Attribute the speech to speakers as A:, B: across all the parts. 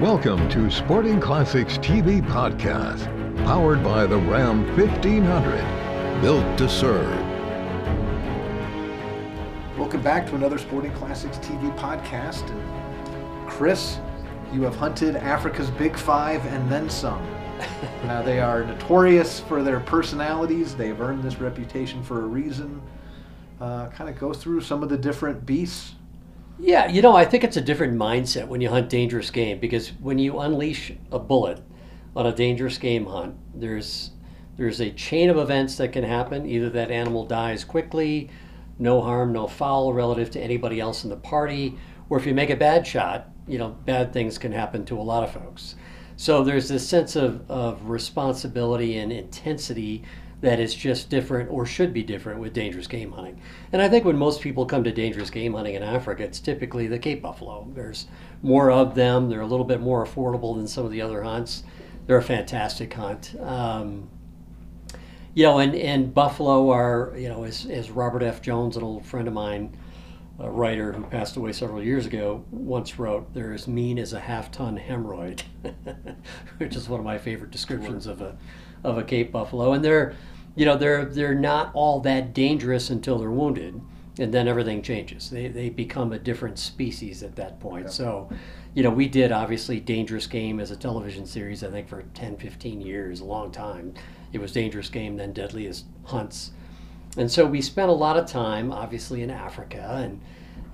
A: Welcome to Sporting Classics TV Podcast, powered by the Ram 1500, built to serve.
B: Welcome back to another Sporting Classics TV podcast. And Chris, you have hunted Africa's Big Five and then some. now, they are notorious for their personalities. They've earned this reputation for a reason. Uh, kind of go through some of the different beasts
C: yeah, you know, I think it's a different mindset when you hunt dangerous game because when you unleash a bullet on a dangerous game hunt, there's there's a chain of events that can happen. Either that animal dies quickly, no harm, no foul relative to anybody else in the party, or if you make a bad shot, you know, bad things can happen to a lot of folks. So there's this sense of, of responsibility and intensity that is just different or should be different with dangerous game hunting. And I think when most people come to dangerous game hunting in Africa, it's typically the Cape buffalo. There's more of them, they're a little bit more affordable than some of the other hunts. They're a fantastic hunt. Um, you know, and, and buffalo are, you know, as, as Robert F. Jones, an old friend of mine, a writer who passed away several years ago, once wrote, "They're as mean as a half-ton hemorrhoid," which is one of my favorite descriptions of a of a Cape buffalo, and they're, you know, they're they're not all that dangerous until they're wounded, and then everything changes. They they become a different species at that point. So, you know, we did obviously Dangerous Game as a television series. I think for 10, 15 years, a long time. It was Dangerous Game, then Deadliest Hunts, and so we spent a lot of time, obviously, in Africa, and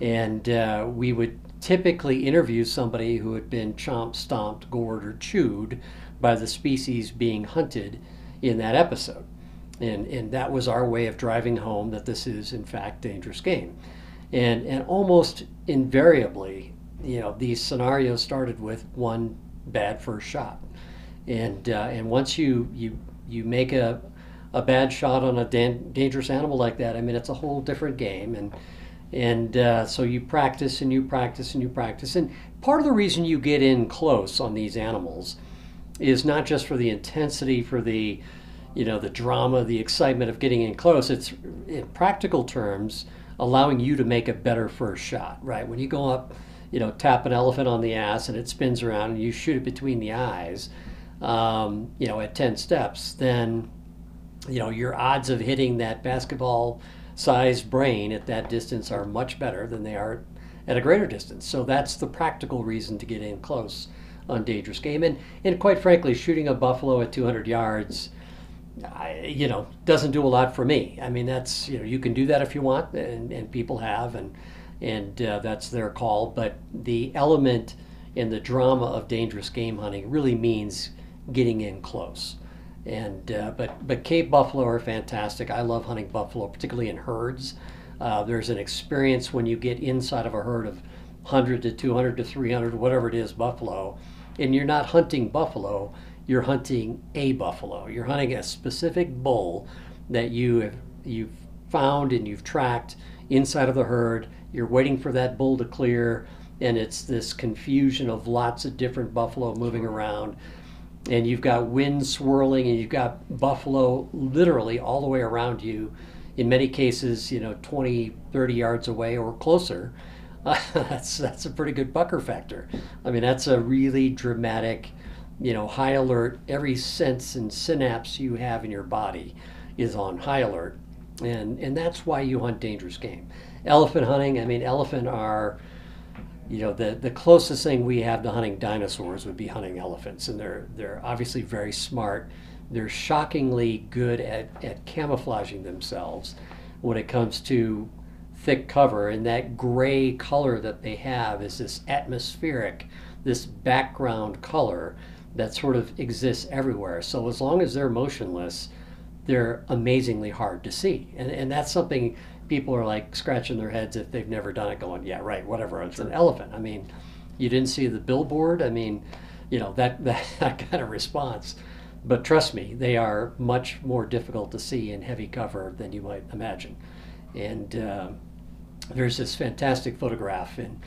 C: and uh, we would typically interview somebody who had been chomped, stomped, gored, or chewed by the species being hunted in that episode. And, and that was our way of driving home that this is, in fact, dangerous game. And, and almost invariably, you know, these scenarios started with one bad first shot. And, uh, and once you, you, you make a, a bad shot on a dan- dangerous animal like that, I mean, it's a whole different game. And, and uh, so you practice and you practice and you practice. And part of the reason you get in close on these animals is not just for the intensity, for the you know the drama, the excitement of getting in close. It's in practical terms allowing you to make a better first shot. Right when you go up, you know, tap an elephant on the ass and it spins around and you shoot it between the eyes. Um, you know, at ten steps, then you know your odds of hitting that basketball sized brain at that distance are much better than they are at a greater distance. So that's the practical reason to get in close on dangerous game. And, and quite frankly, shooting a buffalo at 200 yards, I, you know, doesn't do a lot for me. I mean, that's, you know, you can do that if you want, and, and people have, and, and uh, that's their call. But the element and the drama of dangerous game hunting really means getting in close. And uh, but but Cape buffalo are fantastic. I love hunting buffalo, particularly in herds. Uh, there's an experience when you get inside of a herd of 100 to 200 to 300, whatever it is, buffalo, and you're not hunting buffalo, you're hunting a buffalo. You're hunting a specific bull that you have you've found and you've tracked inside of the herd. You're waiting for that bull to clear, and it's this confusion of lots of different buffalo moving around. And you've got wind swirling, and you've got buffalo literally all the way around you. In many cases, you know, 20, 30 yards away or closer uh, that's that's a pretty good pucker factor. I mean, that's a really dramatic, you know, high alert. Every sense and synapse you have in your body is on high alert, and and that's why you hunt dangerous game. Elephant hunting. I mean, elephant are, you know, the the closest thing we have to hunting dinosaurs would be hunting elephants, and they're they're obviously very smart. They're shockingly good at, at camouflaging themselves when it comes to thick cover, and that gray color that they have is this atmospheric, this background color that sort of exists everywhere. So as long as they're motionless, they're amazingly hard to see. And, and that's something people are like scratching their heads if they've never done it, going, yeah, right, whatever, it's an elephant. I mean, you didn't see the billboard. I mean, you know, that, that, that kind of response. But trust me, they are much more difficult to see in heavy cover than you might imagine. And, uh, there's this fantastic photograph in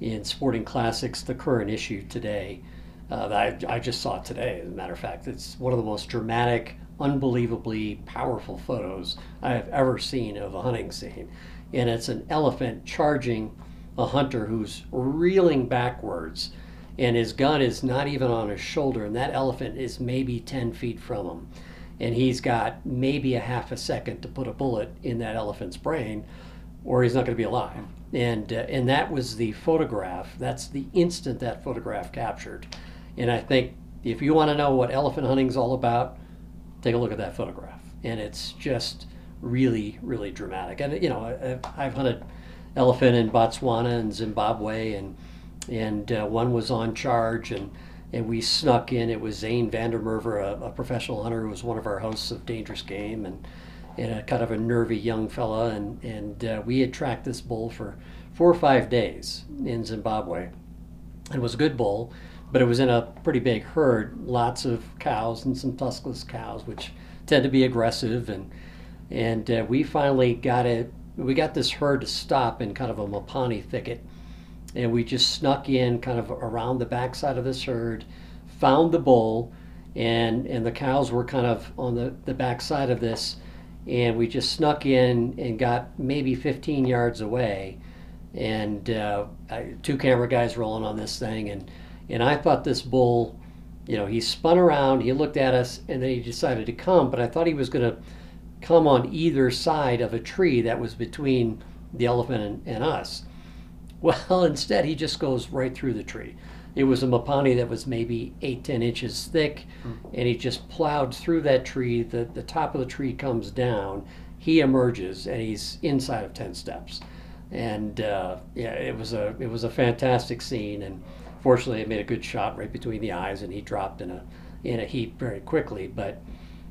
C: in Sporting Classics, the current issue today. Uh, that I, I just saw today. As a matter of fact, it's one of the most dramatic, unbelievably powerful photos I have ever seen of a hunting scene, and it's an elephant charging a hunter who's reeling backwards and his gun is not even on his shoulder, and that elephant is maybe 10 feet from him. And he's got maybe a half a second to put a bullet in that elephant's brain, or he's not going to be alive. And, uh, and that was the photograph. That's the instant that photograph captured. And I think if you want to know what elephant hunting is all about, take a look at that photograph. And it's just really, really dramatic. And, you know, I, I've hunted elephant in Botswana and Zimbabwe, and and uh, one was on charge, and and we snuck in. It was Zane Vandermerver, a, a, professional hunter who was one of our hosts of Dangerous Game, and and a kind of a nervy young fella, and and uh, we had tracked this bull for four or five days in Zimbabwe. It was a good bull, but it was in a pretty big herd, lots of cows and some tuskless cows, which tend to be aggressive, and and uh, we finally got it we got this herd to stop in kind of a Mopani thicket. And we just snuck in kind of around the backside of this herd, found the bull, and, and the cows were kind of on the, the backside of this. And we just snuck in and got maybe 15 yards away. And uh, two camera guys rolling on this thing. And, and I thought this bull, you know, he spun around, he looked at us, and then he decided to come. But I thought he was going to come on either side of a tree that was between the elephant and, and us. Well, instead, he just goes right through the tree. It was a Mopani that was maybe eight, ten inches thick, mm. and he just plowed through that tree. The, the top of the tree comes down. He emerges, and he's inside of 10 steps. And uh, yeah, it was a it was a fantastic scene. And fortunately, it made a good shot right between the eyes, and he dropped in a in a heap very quickly. But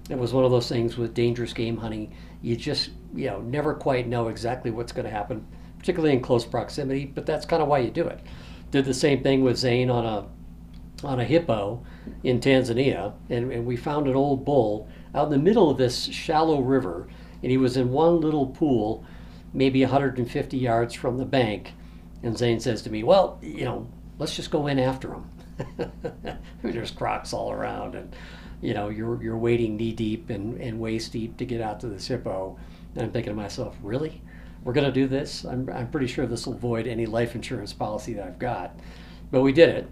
C: it was one of those things with dangerous game hunting. You just, you know, never quite know exactly what's going to happen, particularly in close proximity. But that's kind of why you do it. Did the same thing with Zane on a on a hippo in Tanzania, and, and we found an old bull out in the middle of this shallow river, and he was in one little pool, maybe 150 yards from the bank. And Zane says to me, "Well, you know, let's just go in after him." There's crocs all around, and you know, you're you're wading knee deep and, and waist deep to get out to this hippo. And I'm thinking to myself, really? We're going to do this? I'm, I'm pretty sure this will void any life insurance policy that I've got. But we did it.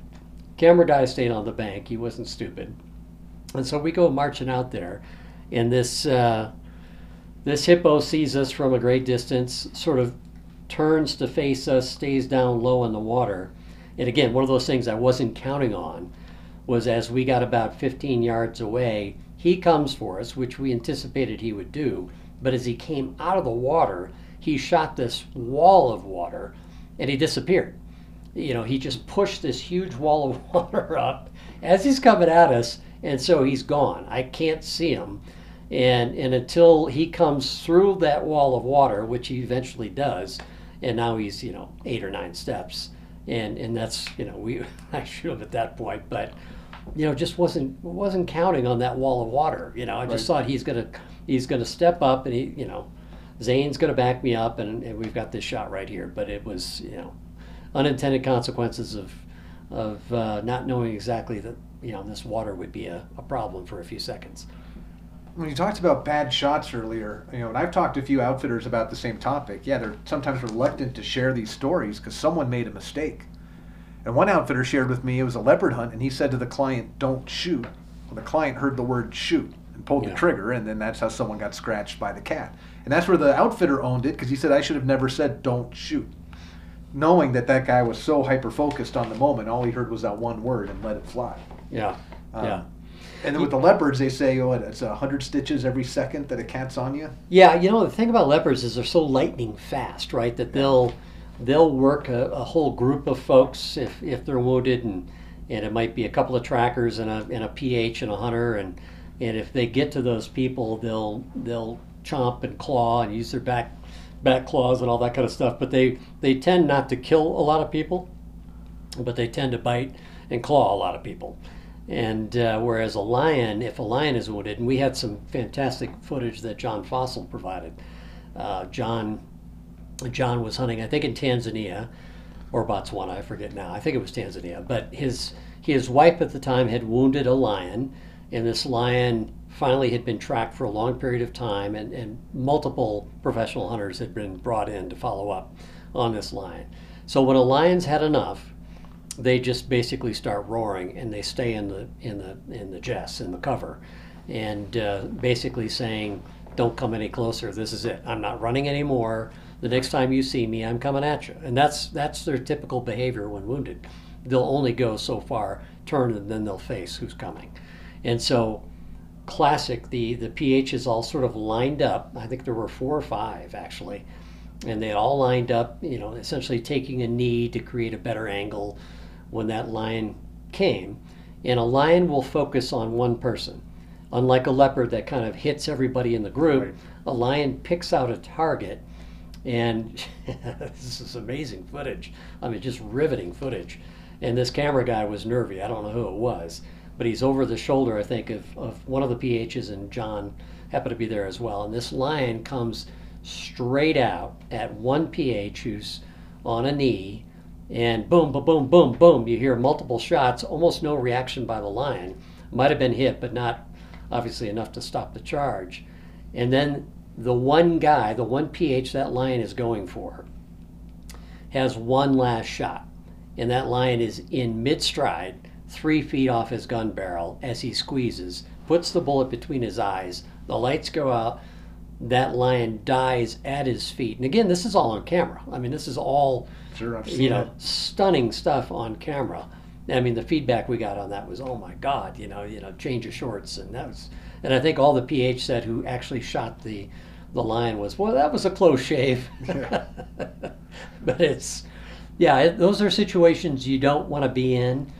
C: Camera guy stayed on the bank. He wasn't stupid. And so we go marching out there, and this uh, this hippo sees us from a great distance, sort of turns to face us, stays down low in the water. And again, one of those things I wasn't counting on was as we got about 15 yards away, he comes for us, which we anticipated he would do. But as he came out of the water, he shot this wall of water and he disappeared. You know, he just pushed this huge wall of water up as he's coming at us, and so he's gone. I can't see him. And, and until he comes through that wall of water, which he eventually does, and now he's, you know, eight or nine steps. And, and that's, you know, we, I shoot him at that point, but you know, just wasn't wasn't counting on that wall of water. You know, I just right. thought he's gonna he's gonna step up and he, you know, Zane's gonna back me up and, and we've got this shot right here. But it was, you know, unintended consequences of of uh, not knowing exactly that you know this water would be a, a problem for a few seconds.
B: When you talked about bad shots earlier, you know, and I've talked to a few outfitters about the same topic. Yeah, they're sometimes reluctant to share these stories because someone made a mistake. And one outfitter shared with me it was a leopard hunt, and he said to the client, "Don't shoot." Well, the client heard the word "shoot" and pulled yeah. the trigger, and then that's how someone got scratched by the cat. And that's where the outfitter owned it because he said, "I should have never said don't shoot," knowing that that guy was so hyper focused on the moment. All he heard was that one word and let it fly.
C: Yeah, um, yeah.
B: And then with the leopards, they say oh, it's a hundred stitches every second that a cat's on you.
C: Yeah, you know the thing about leopards is they're so lightning fast, right? That they'll they'll work a, a, whole group of folks if, if they're wounded and, and it might be a couple of trackers and a, and a PH and a hunter and, and if they get to those people they'll they'll chomp and claw and use their back back claws and all that kind of stuff but they they tend not to kill a lot of people but they tend to bite and claw a lot of people and uh, whereas a lion if a lion is wounded and we had some fantastic footage that John Fossil provided uh, John John was hunting, I think in Tanzania or Botswana, I forget now. I think it was Tanzania. But his his wife at the time had wounded a lion, and this lion finally had been tracked for a long period of time, and, and multiple professional hunters had been brought in to follow up on this lion. So when a lion's had enough, they just basically start roaring and they stay in the in the in the jess in the cover, and uh, basically saying, "Don't come any closer. This is it. I'm not running anymore. The next time you see me, I'm coming at you." And that's that's their typical behavior when wounded. They'll only go so far, turn, and then they'll face who's coming. And so, classic. The the PHs all sort of lined up. I think there were four or five actually and they all lined up, you know, essentially taking a knee to create a better angle when that lion came. And a lion will focus on one person. Unlike a leopard that kind of hits everybody in the group, right. a lion picks out a target. And this is amazing footage. I mean, just riveting footage. And this camera guy was nervy. I don't know who it was, but he's over the shoulder, I think, of, of one of the PHs, and John happened to be there as well. And this lion comes straight out at one PH who's on a knee, and boom, boom, boom, boom, boom. You hear multiple shots, almost no reaction by the lion. Might have been hit, but not obviously enough to stop the charge. And then the one guy, the one PH that lion is going for, has one last shot. And that lion is in mid stride, three feet off his gun barrel as he squeezes, puts the bullet between his eyes. The lights go out that lion dies at his feet. And again, this is all on camera. I mean, this is all
B: sure,
C: you know it. stunning stuff on camera. I mean, the feedback we got on that was, oh my God, you know, you know, change of shorts, and that was, and I think all the PH said who actually shot the the lion was, well, that was a close shave. Yeah. but it's, yeah, it, those are situations you don't want to be in,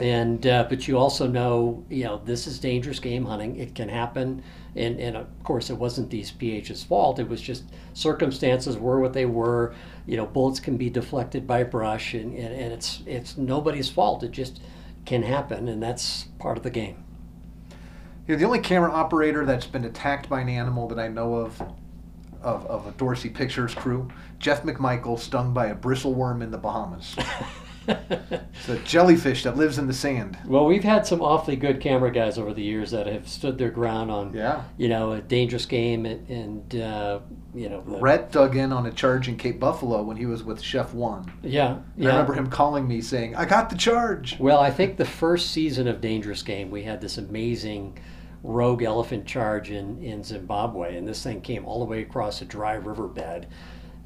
C: and uh, but you also know, you know, this is dangerous game hunting. It can happen and, and of course it wasn't these PH's fault. It was just circumstances were what they were. You know, bullets can be deflected by brush, and, and, and it's it's nobody's fault. It just can happen, and that's part of the game.
B: You're the only camera operator that's been attacked by an animal that I know of, of, of a Dorsey Pictures crew. Jeff McMichael stung by a bristleworm in the Bahamas. it's a jellyfish that lives in the sand.
C: Well, we've had some awfully good camera guys over the years that have stood their ground on,
B: yeah.
C: you know, a dangerous game and, and uh, you know.
B: The, Rhett dug in on a charge in Cape Buffalo when he was with Chef One.
C: Yeah, yeah.
B: I remember him calling me saying, "I got the charge."
C: Well, I think the first season of Dangerous Game, we had this amazing rogue elephant charge in in Zimbabwe, and this thing came all the way across a dry riverbed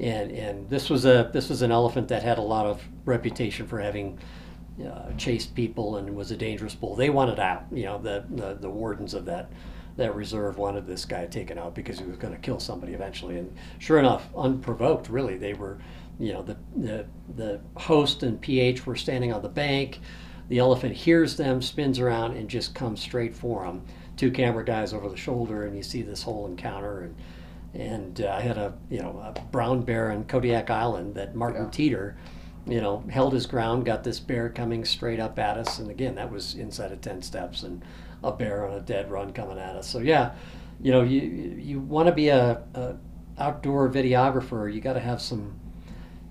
C: and and this was a this was an elephant that had a lot of reputation for having uh, chased people and was a dangerous bull. They wanted out. You know, the, the the wardens of that that reserve wanted this guy taken out because he was going to kill somebody eventually. And sure enough, unprovoked, really, they were. You know, the the the host and PH were standing on the bank. The elephant hears them, spins around, and just comes straight for them. Two camera guys over the shoulder, and you see this whole encounter and and uh, I had a you know a brown bear in Kodiak Island that Martin yeah. Teeter, you know, held his ground, got this bear coming straight up at us, and again that was inside of ten steps, and a bear on a dead run coming at us. So yeah, you know, you you want to be a, a outdoor videographer, you got to have some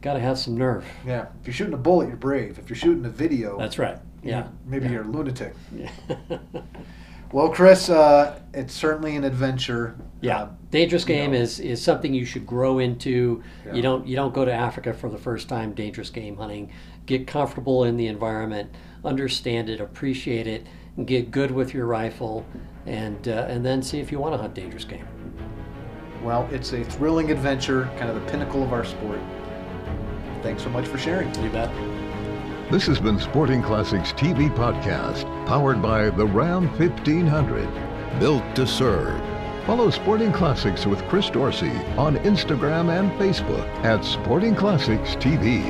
C: got to have some nerve.
B: Yeah, if you're shooting a bullet, you're brave. If you're shooting a video,
C: that's right. Yeah,
B: maybe
C: yeah.
B: you're a lunatic. Yeah. Well, Chris, uh, it's certainly an adventure.
C: Yeah, uh, dangerous game know. is is something you should grow into. Yeah. You don't you don't go to Africa for the first time dangerous game hunting. Get comfortable in the environment, understand it, appreciate it, and get good with your rifle, and uh, and then see if you want to hunt dangerous game.
B: Well, it's a thrilling adventure, kind of the pinnacle of our sport. Thanks so much for sharing.
C: You bet.
A: This has been Sporting Classics TV Podcast, powered by the Ram 1500, built to serve. Follow Sporting Classics with Chris Dorsey on Instagram and Facebook at Sporting Classics TV.